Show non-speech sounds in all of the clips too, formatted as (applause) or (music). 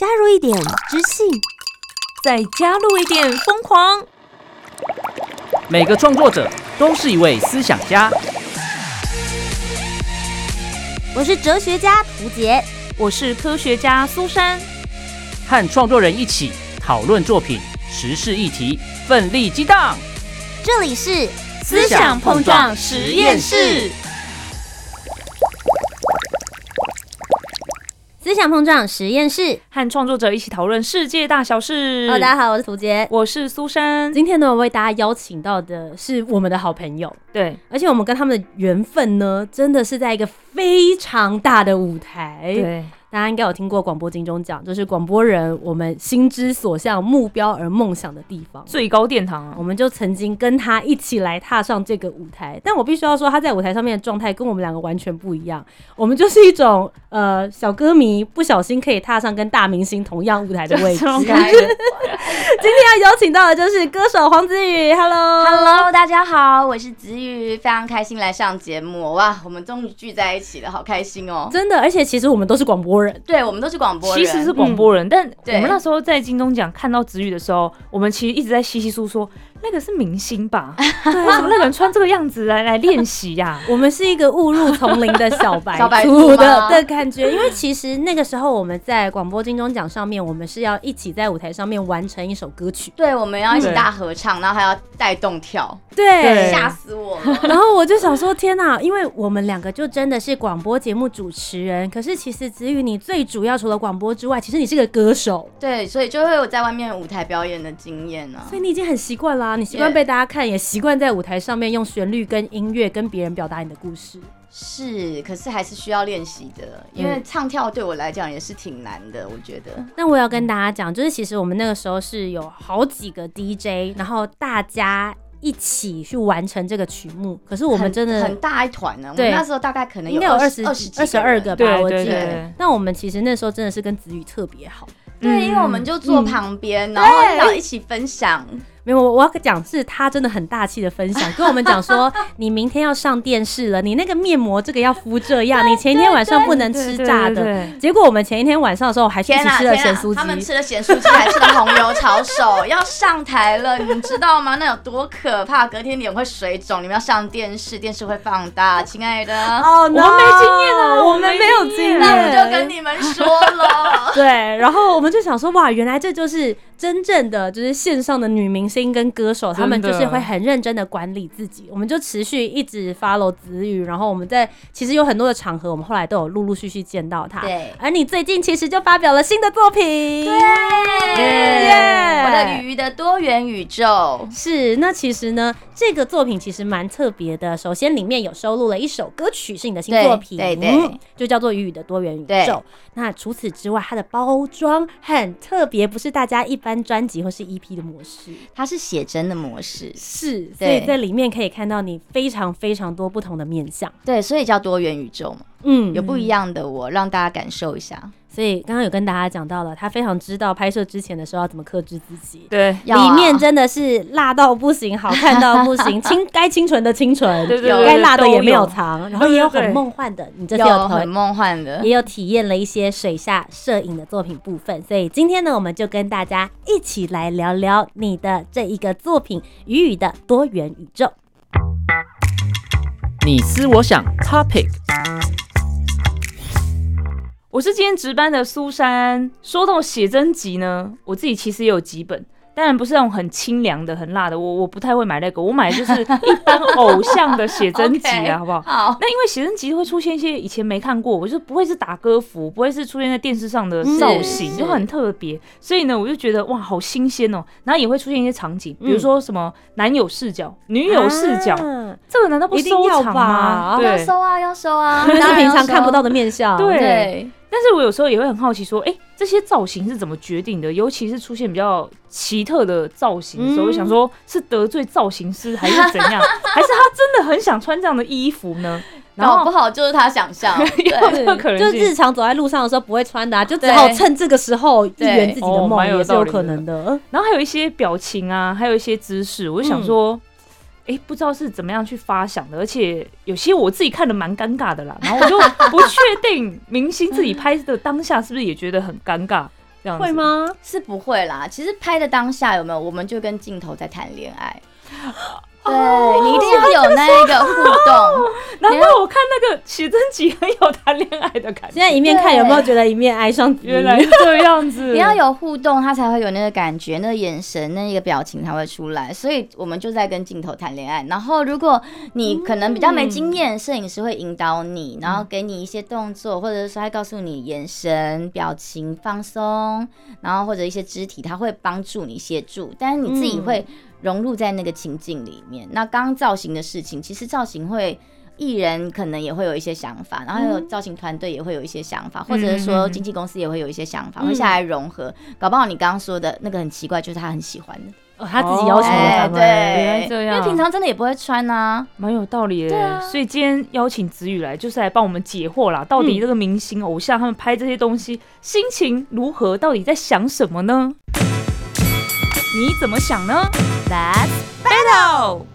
加入一点知性，再加入一点疯狂。每个创作者都是一位思想家。我是哲学家涂杰，我是科学家苏珊，和创作人一起讨论作品、时事议题，奋力激荡。这里是思想碰撞实验室。思想碰撞实验室，和创作者一起讨论世界大小事。Hello，大家好，我是涂杰。我是苏珊。今天呢，我为大家邀请到的是我们的好朋友，对而且我们跟他们的缘分呢，真的是在一个非常大的舞台。，对，大家应该有听过广播金钟奖，就是广播人我们心之所向、目标而梦想的地方。最高殿堂啊我！们就曾经跟他一起来踏上这个舞台，但我必须要说，他在舞台上面的状态跟我们两个完全不一样。我们就是一种呃小歌迷，不小心可以踏上跟大明星同样舞台的位置。(laughs) 今天要邀请到的就是歌手黄子宇，Hello。Hello，大家好，我是子宇，非常开心来上节目。哇，我们终于聚在一起了，好开心哦！真的，而且其实我们都是广播人，对，我们都是广播人，其实是广播人，但我们那时候在金钟奖看到子宇的时候，我们其实一直在稀稀疏说，那个是明星吧？为什么那个人穿这个样子来来练习呀？(laughs) 我们是一个误入丛林的小白小白兔的 (laughs) 的感觉。因为其实那个时候我们在广播金钟奖上面，我们是要一起在舞台上面完成一首歌曲。对，我们要一起大合唱，然后还要带动跳，对吓死我了。然后我就想说，天哪！因为我们两个就真的是广播节目主持人，可是其实子宇你最主要除了广播之外，其实你是个歌手，对，所以就会有在外面舞台表演的经验呢、所以你已经很习惯啦，你习惯被大家看，也习惯在舞台上面用旋律跟音乐跟别人表达你的故事。是，可是还是需要练习的，因为唱跳对我来讲也是挺难的，我觉得。那我要跟大家讲，就是其实我们那个时候是有好几个 DJ，然后大家一起去完成这个曲目，可是我们真的很大一团呢，我对们那时候大概可能有二二十二十二十二个吧，对我记得对对。但我们其实那时候真的是跟子宇特别好。对，因为我们就坐旁边，然后要一起分享。没有，我我要讲是他真的很大气的分享，跟我们讲说，(laughs) 你明天要上电视了，你那个面膜这个要敷这样，你前一天晚上不能吃炸的。结果我们前一天晚上的时候，还去一起吃了咸酥他们。吃了咸酥鸡，还吃了红油炒手，(laughs) 要上台了，你们知道吗？那有多可怕？隔天脸会水肿，你们要上电视，电视会放大，亲爱的。哦，我们没经验啊我们没有经验。那我就跟你们说了。(laughs) 对，然后我们就想说，哇，原来这就是真正的就是线上的女明星跟歌手，他们就是会很认真的管理自己。我们就持续一直 follow 子宇，然后我们在其实有很多的场合，我们后来都有陆陆续续见到他。对而你最近其实就发表了新的作品，对，耶我的鱼的多元宇宙。是，那其实呢，这个作品其实蛮特别的。首先，里面有收录了一首歌曲，是你的新作品，对对对就叫做《鱼语的多元宇宙》。那除此之外，它的包装很特别，不是大家一般专辑或是 EP 的模式，它是写真的模式，是，所以在里面可以看到你非常非常多不同的面相。对，所以叫多元宇宙嘛，嗯。有不一样的我，让大家感受一下。所以刚刚有跟大家讲到了，他非常知道拍摄之前的时候要怎么克制自己。对里面真的是辣到不行，(laughs) 好看到不行，清该清纯的清纯，对对对该辣的也没有藏，然后也有很梦幻的，你这次有很梦幻的也，有体验了一些水下摄影的作品部分，所以今天呢，我们就跟大家一起来聊聊你的这一个作品《鱼语的多元宇宙》。你思我想，Topic。我是今天值班的苏珊。说到写真集呢，我自己其实也有几本，当然不是那种很清凉的、很辣的，我我不太会买那个，我买的就是一般偶像的写真集啊，(laughs) 好不好？好，那因为写真集会出现一些以前没看过，我就不会是打歌服，不会是出现在电视上的造型，就很特别。所以呢，我就觉得哇，好新鲜哦。然后也会出现一些场景，比如嗯说什么男友视角、女友视角，啊这个难道不一定要收藏吗？吧要对。收啊，要收啊，那是平常看不到的面相。对对，但是我有时候也会很好奇，说，哎、这些造型是怎么决定的？尤其是出现比较奇特的造型的时候，嗯我想说，是得罪造型师还是怎样？(laughs) 还是他真的很想穿这样的衣服呢？然搞不好就是他想象，(laughs) 有对就性日常走在路上的时候不会穿的、啊，就只好趁这个时候一圆自己的哦梦，也是有可能的。然后还有一些表情啊，还有一些姿势，我就想说，哎、不知道是怎么样去发想的，而且有些我自己看的蛮尴尬的啦。然后我就 (laughs) 不确定明星自己拍的当下是不是也觉得很尴尬。这样会？吗？是不会啦。其实拍的当下有没有，我们就跟镜头在谈恋爱。(laughs) 对你一定要有那一个互动，难怪我看那个徐真集很有谈恋爱的感觉。现在一面看有没有觉得一面爱上？原来是这样子，(laughs) 你要有互动，他才会有那个感觉、那个眼神、那个表情才会出来。所以我们就在跟镜头谈恋爱。然后，如果你可能比较没经验，摄影师会引导你，然后给你一些动作，或者是他会告诉你眼神、表情放松，然后或者一些肢体，他会帮助你协助，但是你自己会融入在那个情境里面。那刚刚造型的事情，其实造型会。艺人可能也会有一些想法，然后有造型团队也会有一些想法，或者是说经纪公司也会有一些想法，会下来融合。搞不好你刚刚说的那个很奇怪，就是他很喜欢的，哦他自己要求的哎方案。原来对，这样因为平常真的也不会穿啊。蛮有道理的。对啊所以今天邀请子宇来，就是来帮我们解惑啦。到底这个明星偶像他们拍这些东西，心情如何？到底在想什么呢？你怎么想呢？Let's battle。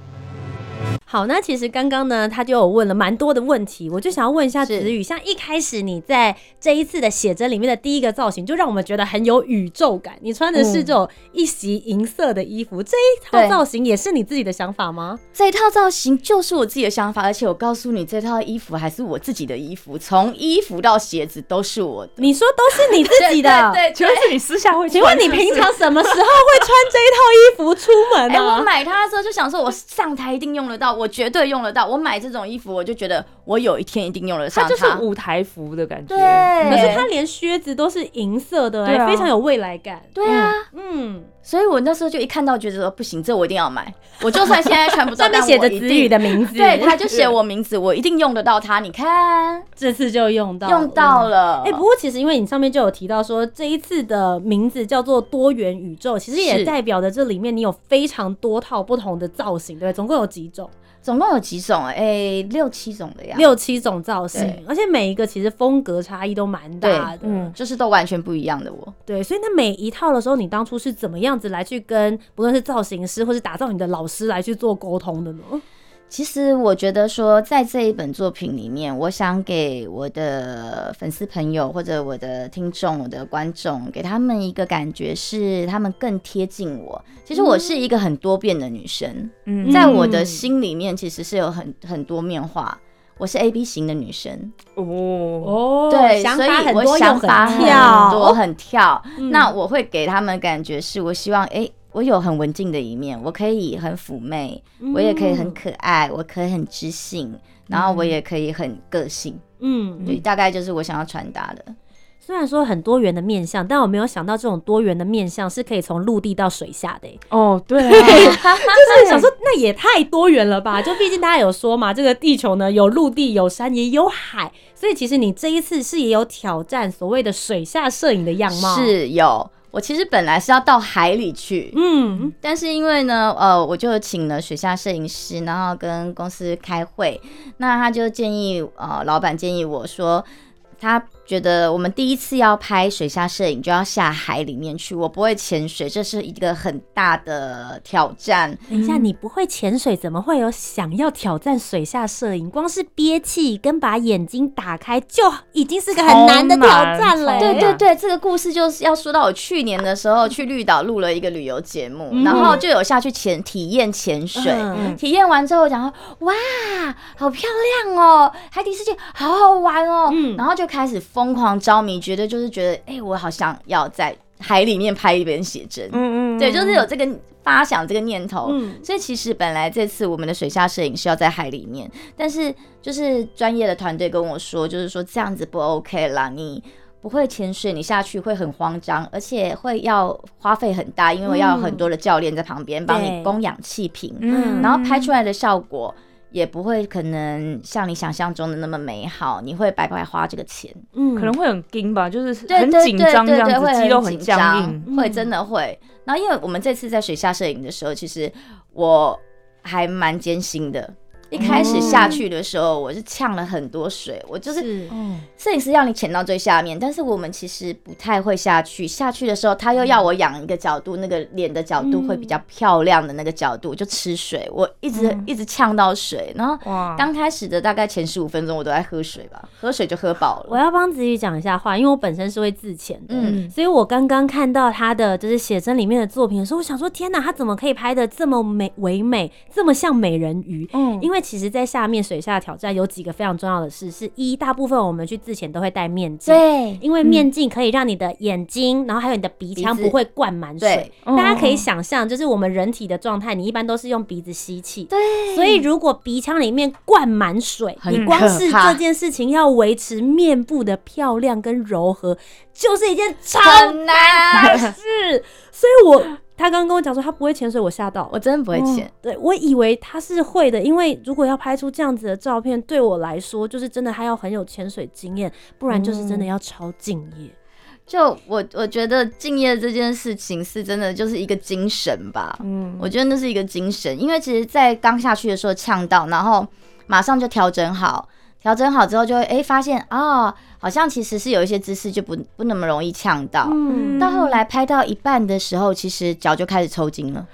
好，那其实刚刚呢，他就有问了蛮多的问题，我就想要问一下子宇，像一开始你在这一次的写真里面的第一个造型，就让我们觉得很有宇宙感。你穿的是这种一袭银色的衣服，这一套造型也是你自己的想法吗？这一套造型就是我自己的想法，而且我告诉你，这套衣服还是我自己的衣服，从衣服到鞋子都是我的。你说都是你自己的，(laughs) 对对请问是你私下会穿？请问你平常什么时候会穿这一套衣服出门哎、我、买它的时候就想说，我上台一定用得到，我绝对用得到。我买这种衣服，我就觉得我有一天一定用得上它就是舞台服的感觉。对，可是它连靴子都是银色的、哎、非常有未来感。对啊，嗯，所以我那时候就一看到觉得说不行，这我一定要买。我就算现在穿不到，(laughs) 上面写着子宇的名字，对，他就写我名字，我一定用得到它。你看，这次就用到用到了。哎、不过其实因为你上面就有提到说，这一次的名字叫做多元宇宙，其实也代表着这里面你有非常多套不同的造型，对？总共有几种？总共有几种？哎、六七种的呀。六七种造型，而且每一个其实风格差异都蛮大的。嗯，就是都完全不一样的我。对，所以那每一套的时候，你当初是怎么样子来去跟不论是造型师或是打造你的老师来去做沟通的呢？其实我觉得说，在这一本作品里面，我想给我的粉丝朋友或者我的听众、我的观众，给他们一个感觉是，他们更贴近我。其实我是一个很多变的女生，嗯在我的心里面其实是有很很多面化。我是 A B 型的女生，哦，哦对，所以我想法很跳，多很跳。嗯那我会给他们感觉是我希望，哎、我有很文静的一面，我可以很妩媚，我也可以很可爱，我可以很知性，然后我也可以很个性。嗯，对，大概就是我想要传达的。虽然说很多元的面相，但我没有想到这种多元的面相是可以从陆地到水下的、欸哦，对啊，(laughs) (laughs) 就是想说那也太多元了吧？就毕竟大家有说嘛，这个地球呢有陆地、有山也有海，所以其实你这一次是也有挑战所谓的水下摄影的样貌。，是有，我其实本来是要到海里去，嗯，但是因为呢，呃，我就请了水下摄影师，然后跟公司开会，那他就建议，呃，老板建议我说，他觉得我们第一次要拍水下摄影就要下海里面去，我不会潜水，这是一个很大的挑战。等一下，你不会潜水，怎么会有想要挑战水下摄影？光是憋气跟把眼睛打开就已经是个很难的挑战了、对对对，这个故事就是要说到我去年的时候去绿岛录了一个旅游节目，嗯然后就有下去潜体验潜水。嗯体验完之后讲说，哇，好漂亮哦，海底世界好好玩哦，嗯然后就开始疯狂着迷，觉得就是觉得，哎、我好想要在海里面拍一本写真，嗯嗯，对，就是有这个发想这个念头。嗯所以其实本来这次我们的水下摄影是要在海里面，但是就是专业的团队跟我说，就是说这样子不 OK 啦，你不会潜水，你下去会很慌张，而且会要花费很大，因为要有很多的教练在旁边帮你供氧气瓶，嗯然后拍出来的效果。也不会可能像你想象中的那么美好，你会白白花这个钱，嗯可能会很紧吧，就是很紧张这样子，肌肉很紧僵张硬。会嗯真的会。然后因为我们这次在水下摄影的时候，其实我还蛮艰辛的，一开始下去的时候，我是呛了很多水，我就是摄影师要你潜到最下面，但是我们其实不太会下去。下去的时候，他又要我仰一个角度，那个脸的角度会比较漂亮的那个角度，就吃水。我一直、一直呛到水，然后哇，刚开始的大概前十五分钟，我都在喝水吧，喝水就喝饱了我。要帮子宇讲一下话，因为我本身是会自潜的，嗯所以我刚刚看到他的就是写真里面的作品的时候，我想说天哪，他怎么可以拍的这么美唯美，这么像美人鱼？嗯因为其实，在下面水下挑战有几个非常重要的事，是一大部分我们去之前都会戴面镜。对，因为面镜可以让你的眼睛，然后还有你的鼻腔不会灌满水大家可以想象，就是我们人体的状态，你一般都是用鼻子吸气。对，所以如果鼻腔里面灌满水，你光是这件事情要维持面部的漂亮跟柔和，就是一件超难的，事。所以我他刚刚跟我讲说他不会潜水，我吓到。我真的不会潜。对我以为他是会的，因为如果要拍出这样子的照片，对我来说就是真的他要很有潜水经验，不然就是真的要超敬业。就我我觉得敬业这件事情是真的就是一个精神吧。嗯，我觉得那是一个精神，因为其实，在刚下去的时候呛到，然后马上就调整好，调整好之后就会哎、诶发现啊、好像其实是有一些姿势就不不那么容易呛到。嗯，到后来拍到一半的时候，其实脚就开始抽筋了。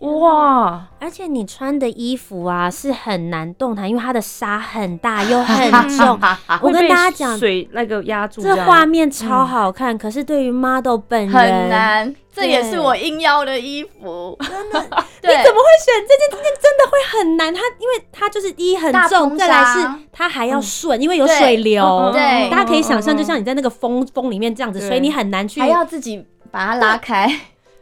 哇，而且你穿的衣服啊是很难动弹，因为它的纱很大又很重。(laughs) 我跟大家讲，水那个压住这画面超好看，可是对于 model 本人很。难，这也是我硬要的衣服。真的，(laughs) 你怎么会选这件？这件真的会很难。它因为它就是第一很重，再来是它还要顺，因为有水流。对大家可以想象，就像你在那个风风里面这样子所以你很难去。还要自己把它拉开？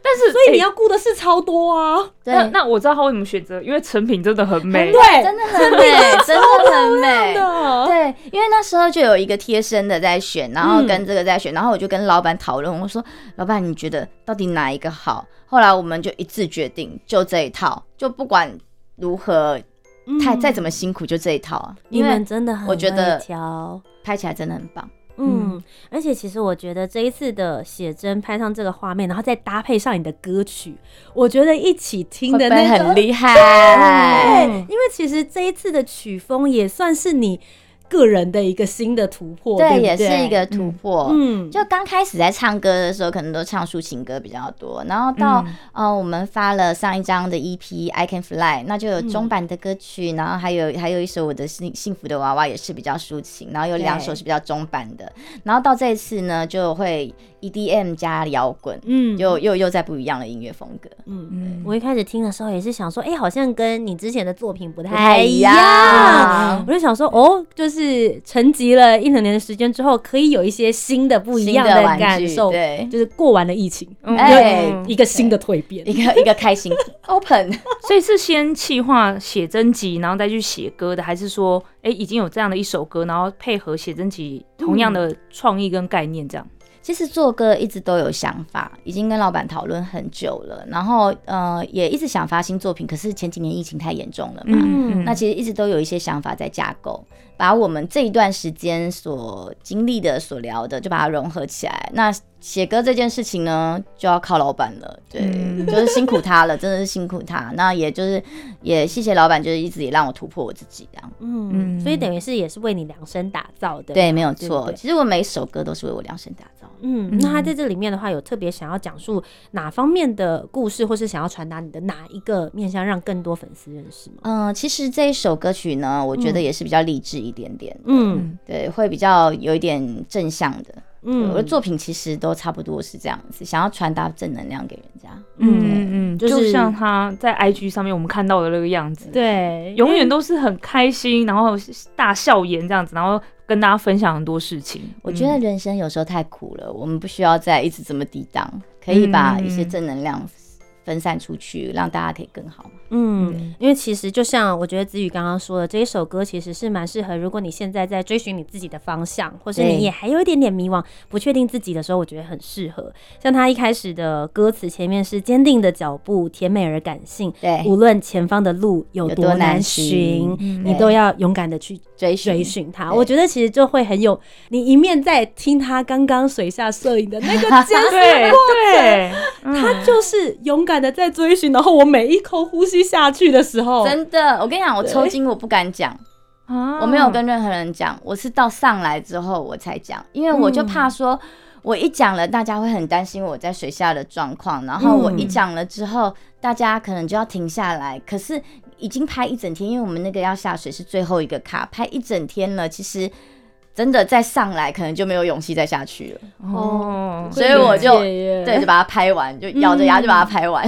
但是所以你欸要顾的事超多啊。对，那那我知道他为什么选择，因为成品真的很美。对，真的很美，真的很美。的。对，因为那时候就有一个贴身的在选，然后嗯跟这个在选，然后我就跟老板讨论，我说：“老板，你觉得到底哪一个好？”后来我们就一致决定，就这一套，就不管如何，太再怎么辛苦，就这一套啊。你因为们真的很我觉得。拍起来真的很棒。嗯，而且其实我觉得这一次的写真拍上这个画面，然后再搭配上你的歌曲，我觉得一起听的那个很厉 (laughs) 害？对，因为其实这一次的曲风也算是你个人的一个新的突破，对也是对？一个突破。嗯，就刚开始在唱歌的时候，可能都唱抒情歌比较多，然后到、嗯。呃，我们发了上一张的 EP《I Can Fly》，那就有中版的歌曲，然后还有还有一首我的幸幸福的娃娃也是比较抒情，然后有两首是比较中版的，然后到这一次呢，就会 EDM 加摇滚，嗯又又又在不一样的音乐风格。嗯。嗯，我一开始听的时候也是想说，哎、好像跟你之前的作品不不太太一一样。样我就想说，哦，就是沉寂了一两年的时间之后，可以有一些新的不一样的感受。对就是过完了疫情，嗯哎嗯一个新的蜕变。一个一个开心 open，(laughs) 所以是先企划写真集，然后再去写歌的，还是说，哎、已经有这样的一首歌，然后配合写真集同样的创意跟概念，这样？其实做歌一直都有想法，已经跟老板讨论很久了，然后呃也一直想发新作品，可是前几年疫情太严重了嘛，嗯。那其实一直都有一些想法在架构，把我们这一段时间所经历的、所聊的，就把它融合起来。那写歌这件事情呢，就要靠老板了，对，嗯就是辛苦他了，(laughs) 真的是辛苦他。那也就是也谢谢老板，就是一直也让我突破我自己这样。嗯，所以等于是也是为你量身打造的。对，没有对错。对其实我每一首歌都是为我量身打造。嗯，那他在这里面的话，有特别想要讲述哪方面的故事，或是想要传达你的哪一个面向，让更多粉丝认识吗？嗯、其实这一首歌曲呢，我觉得也是比较励志一点点，嗯。对，会比较有一点正向的。嗯。我的作品其实都差不多是这样子，想要传达正能量给人家。嗯嗯，就就是像他在 IG 上面我们看到的那个样子，，对，永远都是很开心，然后大笑颜这样子，然后跟大家分享很多事情。我觉得人生有时候太苦了，我们不需要再一直这么抵挡，可以把一些正能量分散出去，让大家可以更好。嗯，因为其实就像我觉得子宇刚刚说的，这一首歌其实是蛮适合，如果你现在在追寻你自己的方向，或是你也还有一点点迷惘、不确定自己的时候，我觉得很适合。像他一开始的歌词前面是坚定的脚步，甜美而感性，对，无论前方的路有有多难寻你都要勇敢的去追寻追寻它。我觉得其实就会很有，你一面在听他刚刚水下摄影的那个 (laughs) 艰辛过程，对，他就是勇敢的在追寻，然后我每一口呼吸下去的时候，真的，我跟你讲，我抽筋我不敢讲，啊我没有跟任何人讲，我是到上来之后我才讲，因为我就怕说。我一讲了，大家会很担心我在水下的状况，然后我一讲了之后，大家可能就要停下来。可是已经拍一整天，因为我们那个要下水是最后一个卡，拍一整天了，其实真的再上来可能就没有勇气再下去了。哦，所以我就对对，就把它拍完，就咬着牙就把它拍完。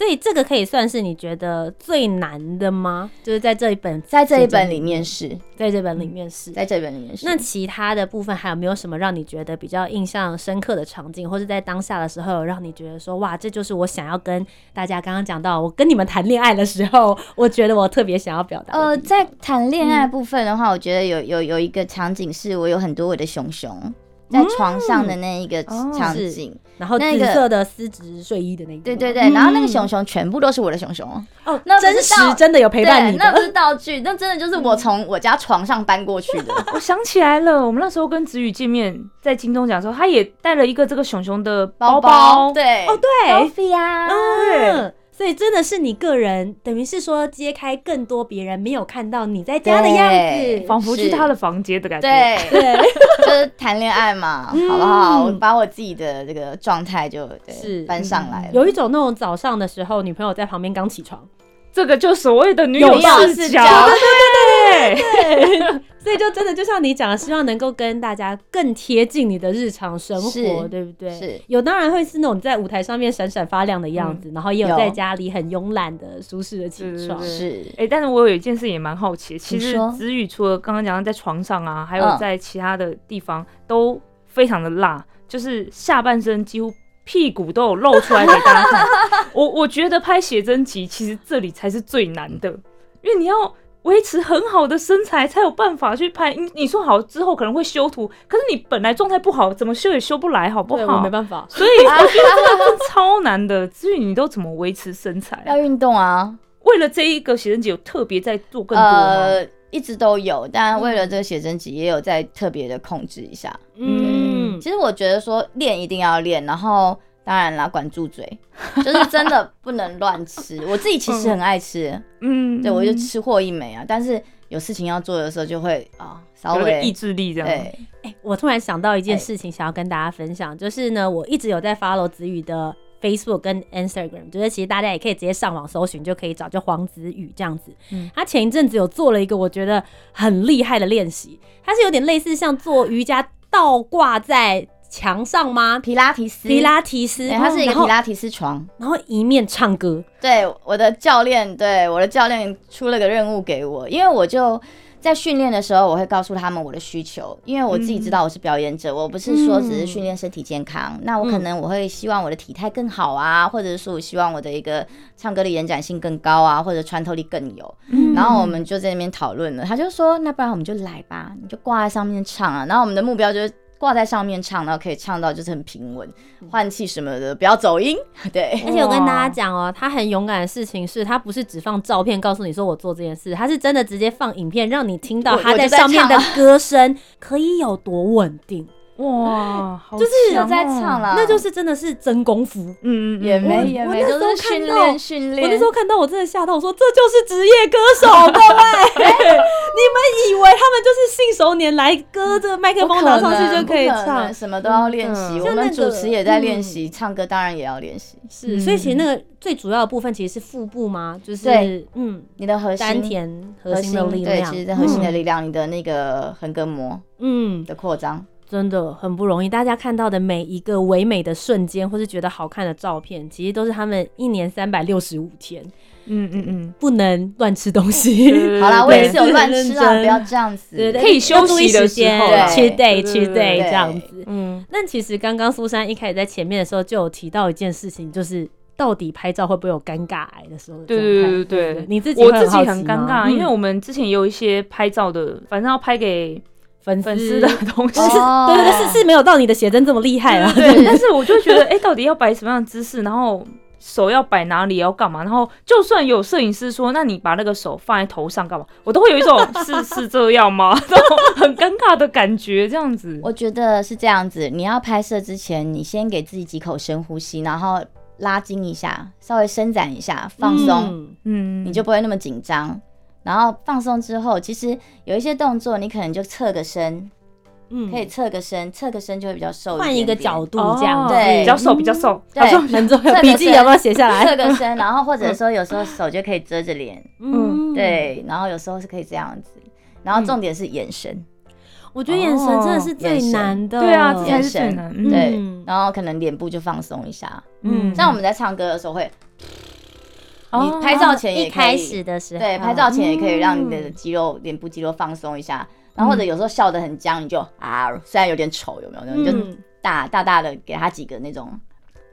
所以这个可以算是你觉得最难的吗？就是在这一本，在这一本里面是，在这本里面是。在这本里面是。那其他的部分还有没有什么让你觉得比较印象深刻的场景，或者在当下的时候让你觉得说哇，这就是我想要跟大家刚刚讲到，我跟你们谈恋爱的时候，我觉得我特别想要表达。呃，在谈恋爱部分的话，我觉得有有有一个场景是我有很多我的熊熊在床上的那一个哦场景，然后紫色的丝质睡衣的那个吗，对对对，然后那个熊熊全部都是我的熊熊，哦，那真实真的有陪伴，你的，那不是道具，那真的就是我从我家床上搬过去的。(laughs) 我想起来了，我们那时候跟子宇见面，在京东讲的时候，他也带了一个这个熊熊的包包，对，哦对，，Sophie 啊，嗯，所以真的是你个人，等于是说揭开更多别人没有看到你在家的样子，仿佛去他的房间的感觉。，对，对，(laughs) 就是谈恋爱嘛，好不好？我把我自己的这个状态就是搬上来了。有一种那种早上的时候，女朋友在旁边刚起床，这个就所谓的女友视角对，对对对，(laughs) 所以就真的就像你讲的，希望能够跟大家更贴近你的日常生活，是对不对？是。有当然会是那种在舞台上面闪闪发亮的样子，然后也有有在家里很慵懒的、舒适的起床。是哎、但是我有一件事也蛮好奇的，其实子宇除了刚刚讲的在床上啊，还有嗯。在其他的地方都非常的辣，就是下半身几乎屁股都有露出来给大家看。我我觉得拍写真集其实这里才是最难的，因为你要维持很好的身材才有办法去拍。你你说好之后可能会修图，可是你本来状态不好，怎么修也修不来，好不好没？办法。所以 (laughs) 我觉得这个真的超难的。至于你都怎么维持身材啊？要运动啊，为了这一个写真集，有特别在做更多吗？呃，一直都有，但为了这个写真集，也有在特别的控制一下。嗯，其实我觉得说练一定要练，然后当然啦，管住嘴，(laughs) 就是真的不能乱吃。(laughs) 我自己其实很爱吃，嗯，对我就吃货一枚啊，但是有事情要做的时候就会啊、稍微意志力这样。对，哎、我突然想到一件哎事情，想要跟大家分享，就是呢，我一直有在 follow 子宇的 Facebook 跟 Instagram，就是其实大家也可以直接上网搜寻就可以找，就黄子宇这样子。嗯他前一阵子有做了一个我觉得很厉害的练习，他是有点类似像做瑜伽倒挂在墙上吗？皮拉提斯，皮拉提斯，对，它是一个皮拉提斯床。然后一面唱歌，对，我的教练，对我的教练出了个任务给我，因为我就在训练的时候，我会告诉他们我的需求，因为我自己知道我是表演者，我不是说只是训练身体健康，那我可能我会希望我的体态更好啊，或者是说我希望我的一个唱歌的延展性更高啊，或者穿透力更有。然后我们就在那边讨论了，他就说，那不然我们就来吧，你就挂在上面唱啊。然后我们的目标就是。挂在上面唱，然后可以唱到就是很平稳，换气什么的，不要走音。(laughs) 对，而且我跟大家讲哦，他很勇敢的事情是他不是只放照片告诉你说我做这件事，他是真的直接放影片让你听到他在在上面的歌声可以有多稳定，哇，好就是在哦唱了，那就是真的是真功夫。嗯也没我也没，我那时候就是训看到练训练。我那时候看到我真的吓到，我说这就是职业歌手，(laughs) 各位，(laughs) 你们以为他们就是信手拈来，歌着麦克风拿上去就可以唱？什么都要练习。嗯我们主持也在练习，唱歌当然也要练习。是，所以其实那个最主要的部分其实是腹部吗，就是嗯，你的核心丹田核核心的力对，量，其实核心的嗯力量，你的那个横膈膜嗯，的扩张。真的很不容易。大家看到的每一个唯美的瞬间，或是觉得好看的照片，其实都是他们一年三百六十五天。嗯嗯嗯，不能乱吃东西。(laughs) 好啦，我也是有乱吃啊，不要这样子。对对，可以休息的时间时候啦，cheat day 对 cheat 对 day 这样子。嗯，那其实刚刚苏珊一开始在前面的时候就有提到一件事情，就是到底拍照会不会有尴尬癌的时候的对？对对对对，你自己我自己很尴尬，因为嗯。我们之前也有一些拍照的，反正要拍给粉粉丝的东西。是哦对对 (laughs) 对，是是没有到你的写真这么厉害啊。对，(laughs) 但是我就觉得，哎、到底要摆什么样的姿势，然后手要摆哪里，要干嘛？然后就算有摄影师说，那你把那个手放在头上干嘛？我都会有一种 (laughs) 是是这样吗？然后很尴尬的感觉，这样子。我觉得是这样子，你要拍摄之前，你先给自己几口深呼吸，然后拉筋一下，稍微伸展一下，放松，嗯嗯，你就不会那么紧张。然后放松之后，其实有一些动作，你可能就侧个身，嗯。可以侧个身，侧个身就会比较瘦换一个角度。度这样子，对比较瘦，比较瘦，对。好重很重要。这个笔记是有没有写下来？侧个身，然后或者说有时候手就可以遮着脸，嗯，对，然后有时候是可以这样子，然后重点是眼神，我觉得眼神真的是最难的。对啊，这才是最眼神。难。嗯。对，然后可能脸部就放松一下，嗯。像我们在唱歌的时候会，哦你拍照前也可以一开始的时候，对，拍照前也可以让你的嗯肌肉、脸部肌肉放松一下，然后或者有时候笑得很僵，你就啊，虽然有点丑，有没有？你就嗯大大大的给他几个那种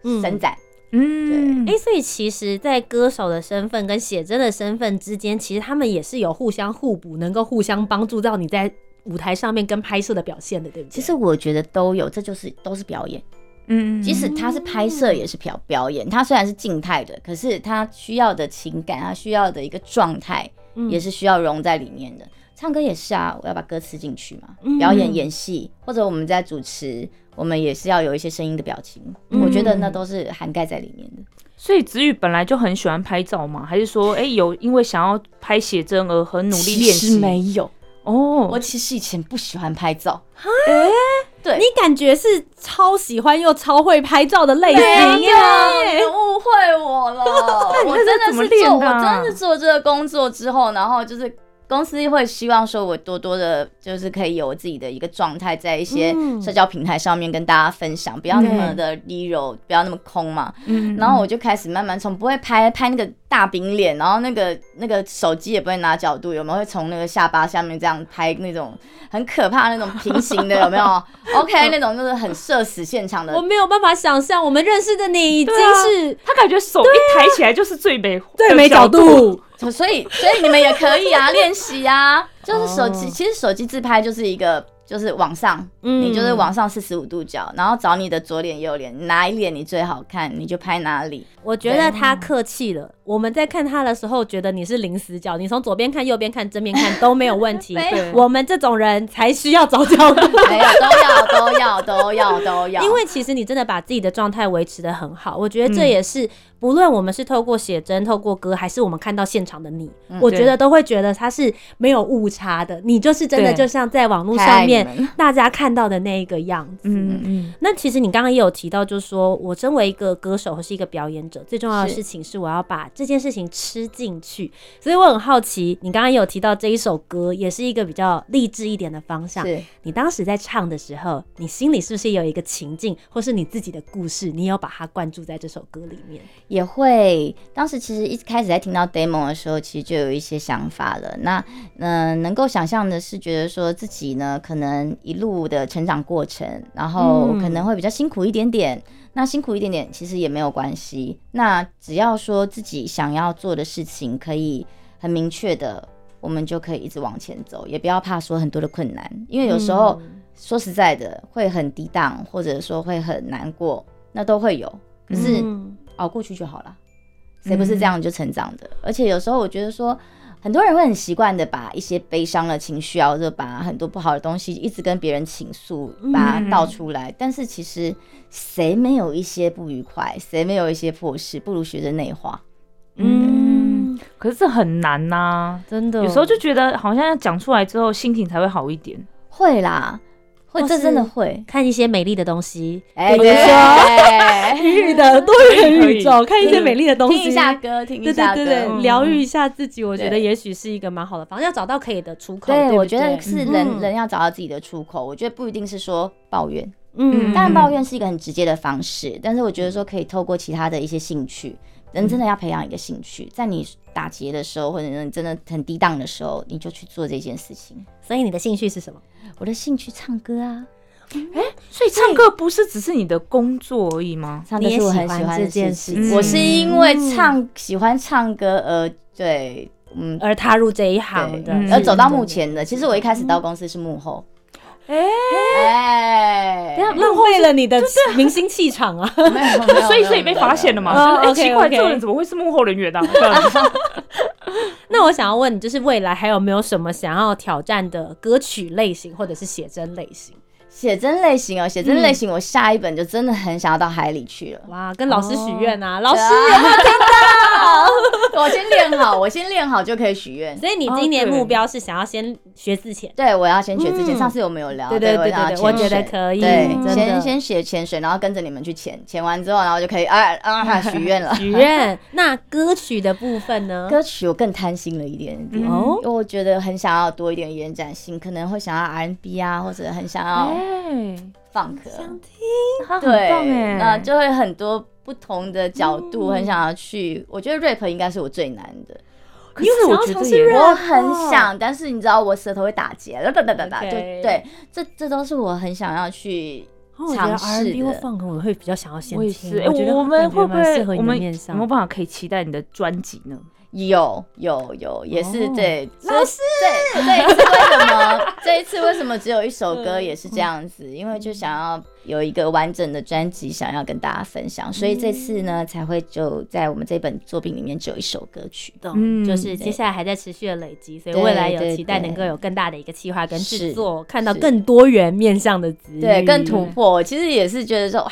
嗯伸展，嗯，哎、所以其实，在歌手的身份跟写真的身份之间，其实他们也是有互相互补，能够互相帮助到你在舞台上面跟拍摄的表现的，对不对？其实我觉得都有，这就是都是表演。嗯，即使他是拍摄，也是表表演。他虽然是静态的，可是他需要的情感，他需要的一个状态，嗯也是需要融在里面的。唱歌也是啊，我要把歌词进去嘛。嗯表演、演戏，或者我们在主持，我们也是要有一些声音的表情。嗯我觉得那都是涵盖在里面的。所以子宇本来就很喜欢拍照吗？还是说，哎、有因为想要拍写真而很努力练其实习？没有，哦，我其实以前不喜欢拍照，你感觉是超喜欢又超会拍照的类型没耶有，你误会我了。(laughs) 你我真的是做，我真的是做这个工作之后，然后就是公司会希望说我多多的，就是可以有我自己的一个状态，在一些嗯社交平台上面跟大家分享，不要那么的离柔，不要那么空嘛。嗯然后我就开始慢慢从不会拍拍那个大饼脸，然后那个那个手机也不会拿角度，有没有会从那个下巴下面这样拍那种很可怕那种平行的，(laughs) 有没有？OK，那种就是很社死现场的我没有办法想象，我们认识的你已经是他感觉手一抬起来就是最美最美角度。所以，所以你们也可以啊，练习啊。(laughs) 就是手机，哦其实手机自拍就是一个，就是往上，嗯你就是往上四十五度角，然后找你的左脸、右脸，哪一脸你最好看，你就拍哪里。我觉得他客气了。我们在看他的时候，觉得你是零死角，你从左边看、右边看、正面看都没有问题。(laughs) 我们这种人才需要找角度。(laughs) 没有，都要，都要，都要，都要。因为其实你真的把自己的状态维持的很好，我觉得这嗯也是、不论我们是透过写真、透过歌，还是我们看到现场的你，嗯我觉得都会觉得他是没有误差的。你就是真的就像在网络上面大家看到的那一个样子。嗯嗯那其实你刚刚也有提到，就是说我身为一个歌手或是一个表演者，最重要的事情是我要把这件事情吃进去。所以我很好奇，你刚刚也有提到这一首歌，也是一个比较励志一点的方向。是你当时在唱的时候，你心里是不是有一个情境，或是你自己的故事，你有把它灌注在这首歌里面？也会，当时其实一开始在听到 demo 的时候，其实就有一些想法了。那嗯、呃能够想象的是，觉得说自己呢，可能一路的成长过程，然后嗯可能会比较辛苦一点点。那辛苦一点点，其实也没有关系。那只要说自己想要做的事情可以很明确的，我们就可以一直往前走，也不要怕说很多的困难，因为有时候、说实在的会很低档，或者说会很难过，那都会有。可是、嗯熬过去就好了。谁不是这样就成长的？而且有时候我觉得说，很多人会很习惯的把一些悲伤的情绪啊，或者把很多不好的东西一直跟别人倾诉，把它倒出来。但是其实谁没有一些不愉快，谁没有一些破事，不如学着内化。嗯，可是这很难呐、真的，有时候就觉得好像要讲出来之后，心情才会好一点。会啦，会，这真的会。看一些美丽的东西，哎，比如对。说 (laughs) 宇的多元宇宙，看一些嗯美丽的东西，听一下歌，听一对下歌。对对对，嗯。疗愈一下自己，我觉得也许是一个蛮好的方式，要找到可以的出口。对，我觉得是人、嗯。人要找到自己的出口。我觉得不一定是说抱怨，嗯。当然抱怨是一个很直接的方式，但是我觉得说可以透过其他的一些兴趣，人真的要培养一个兴趣，在你打劫的时候，或者你真的很低档的时候，你就去做这件事情。所以你的兴趣是什么？我的兴趣唱歌啊，哎所以唱歌不是只是你的工作而已吗？唱歌是我很喜喜欢这件事情。情我是因为唱喜欢唱歌而对，嗯，而踏入这一行的，嗯而走到目前的。其实我一开始到公司是幕后，哎、哎，浪费了你的明星气场啊！(laughs) 所以所以被发现了嘛？哦就是哎、OK，奇怪个人怎么会是幕后人员啊？(laughs) 这样子那我想要问你，就是未来还有没有什么想要挑战的歌曲类型或者是写真类型？写真类型哦，写真类型，我下一本就真的很想要到海里去了。哇，跟老师许愿啊，老师有没有听到？(laughs) 我先练好，我先练好就可以许愿。所以你今年目标是想要先学字潜。对，我要先学字前，嗯上次有没有聊，对对对对对，我觉得可以，对，先先学潜水，然后跟着你们去潜，潜完之后，然后就可以啊啊许愿了。(laughs) 许愿。那歌曲的部分呢？歌曲我更贪心了一点点，哦因为我觉得很想要多一点延展性，可能会想要 R&B 啊，或者很想要哎，放克，想听对那就会很多不同的角嗯度，很想要去。我觉得 rap 应该是我最难的，可是我觉得我很想，但是你知道我舌头会打结，哒哒哒哒哒，就对，这这都是我很想要去哦我觉得尝试 R&B 或。放歌我会比较想要先我也听。是。哎，我觉得我们会不会我们有没有办法可以期待你的专辑呢？有有有，也是哦对老师对这一次为什么 (laughs) 这一次为什么只有一首歌嗯也是这样子？因为就想要有一个完整的专辑想要跟大家分享，所以这次呢才会就在我们这本作品里面只有一首歌曲。嗯就是接下来还在持续的累积，所以未来有期待能够有更大的一个计划跟制作，看到更多元面向的子语，对，更突破。我其实也是觉得说哇。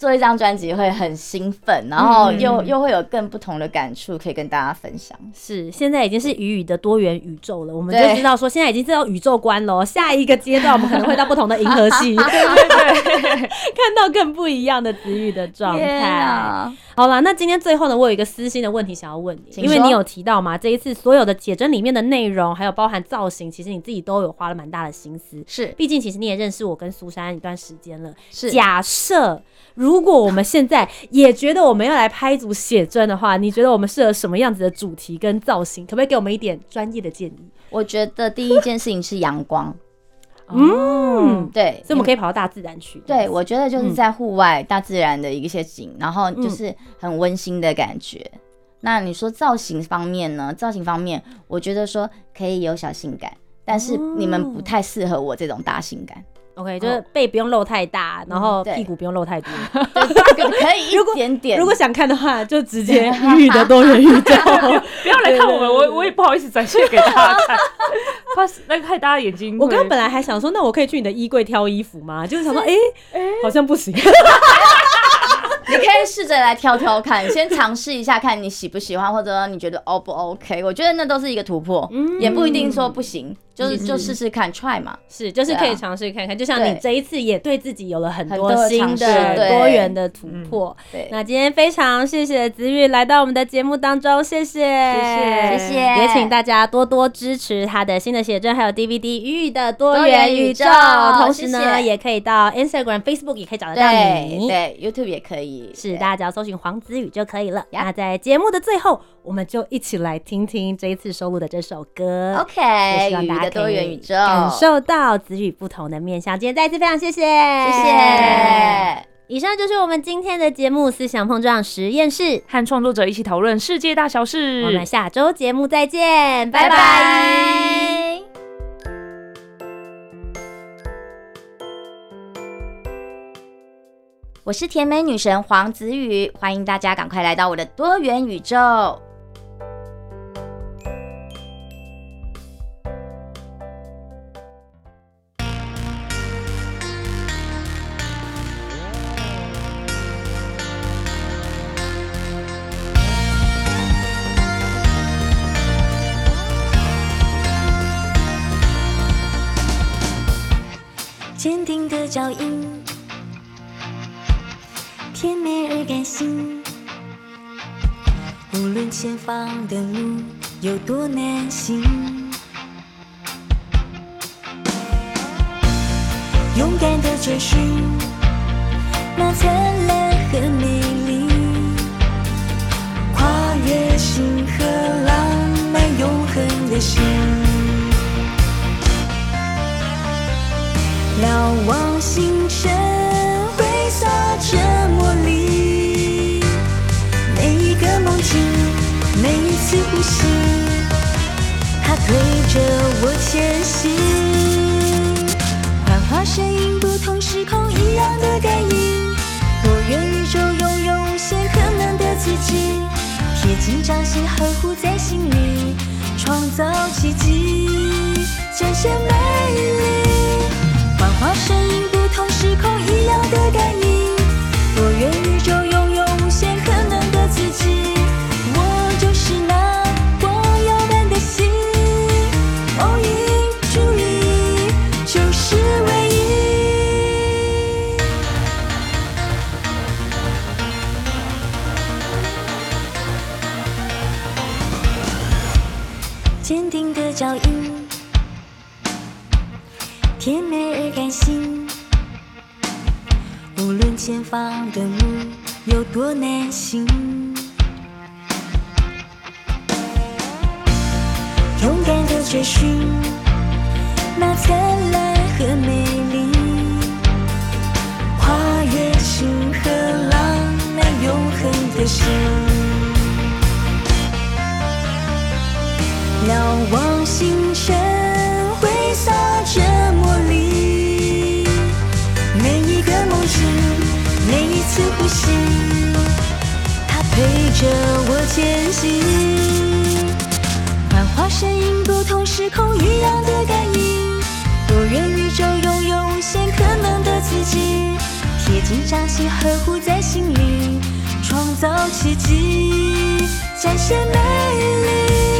做一张专辑会很兴奋，然后嗯又、又会有更不同的感触可以跟大家分享。是，现在已经是鱼语的多元宇宙了，我们就知道说现在已经知道宇宙观喽。下一个阶段，我们可能会到不同的银河系，(laughs) 对对对看到更不一样的子语的状天态。啊！好了，那今天最后呢，我有一个私心的问题想要问你，因为你有提到嘛，这一次所有的写真里面的内容，还有包含造型，其实你自己都有花了蛮大的心思。是毕竟，其实你也认识我跟苏珊一段时间了。是假设如果我们现在也觉得我们要来拍一组写真的话，你觉得我们适合什么样子的主题跟造型？可不可以给我们一点专业的建议？我觉得第一件事情是阳光，嗯，对，所以我们可以跑到大自然去。对，我觉得就是嗯在户外、大自然的一些景，然后就是很温馨的感觉。那你说造型方面呢？造型方面，我觉得说可以有小性感，但是你们不太适合我这种大性感。OK，就是背不用露太大，然后屁股不用露太多。(laughs) 可以如果一点点。如果想看的话，就直接鱼语 (laughs) 的多元宇宙。(laughs) 不要来看我们，我我也不好意思展现给大家看，怕是那个害大家眼睛。我刚刚本来还想说，那我可以去你的衣柜挑衣服吗？就是想说，哎、好像不行。你可以试着来挑挑看，先尝试一下，看你喜不喜欢，或者你觉得 O 不 OK？我觉得那都是一个突破，嗯也不一定说不行，就是是就试试看，try 嘛。是，就是可以尝试看看。就像你这一次也对自己有了很很多新的多元的突破。对，那今天非常谢谢子玉来到我们的节目当中，谢谢，谢谢谢也请大家多多支持他的新的写真，还有 DVD《鱼语的多多元宇宙同时呢，也可以到 Instagram、Facebook 也可以找得到你。对，YouTube 也可以。是，大家只要搜寻黄子宇就可以了。那在节目的最后，我们就一起来听听这一次收录的这首歌。OK，希望大家多元宇宙，感受到子宇不同的面向。今天再次非常谢谢，谢谢。以上就是我们今天的节目《思想碰撞实验室》，和创作者一起讨论世界大小事。我们下周节目再见，拜拜拜。拜。我是甜美女神黄子宇，欢迎大家赶快来到我的多元宇宙。甜美而感性。无论前方的路有多难行，勇敢的追寻那灿烂和美丽，跨越星河，浪漫永恒的心。瞭望星着我前行。幻化声音，不同时空一样的感应。多元宇宙拥有无限可能的自己，贴近掌心，呵护在心里，创造奇迹，展现美丽。幻化声音不同时空一样的感应。着我前行。幻化身影，不同时空一样的感应。多元宇宙拥有无限可能的自己，贴近掌心，呵护在心里，创造奇迹，展现美丽。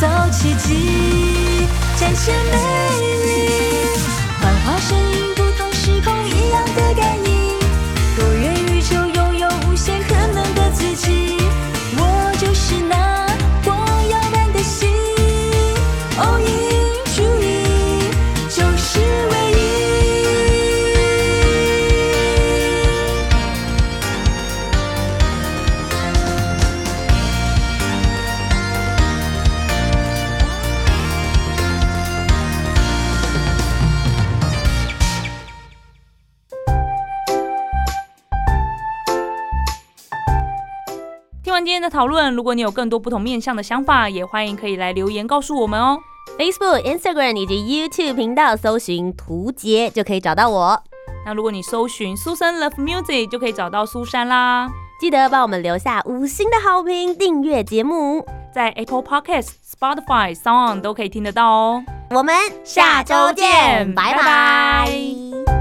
造奇迹，展现美。讨论，如果你有更多不同面向的想法，也欢迎可以来留言告诉我们哦。Facebook、Instagram 以及 YouTube 频道搜寻“图杰”就可以找到我。那如果你搜寻苏珊 Love Music，就可以找到苏珊啦。记得帮我们留下五星的好评，订阅节目。在 Apple Podcast、Spotify、Sound 都可以听得到哦。我们下周见，拜拜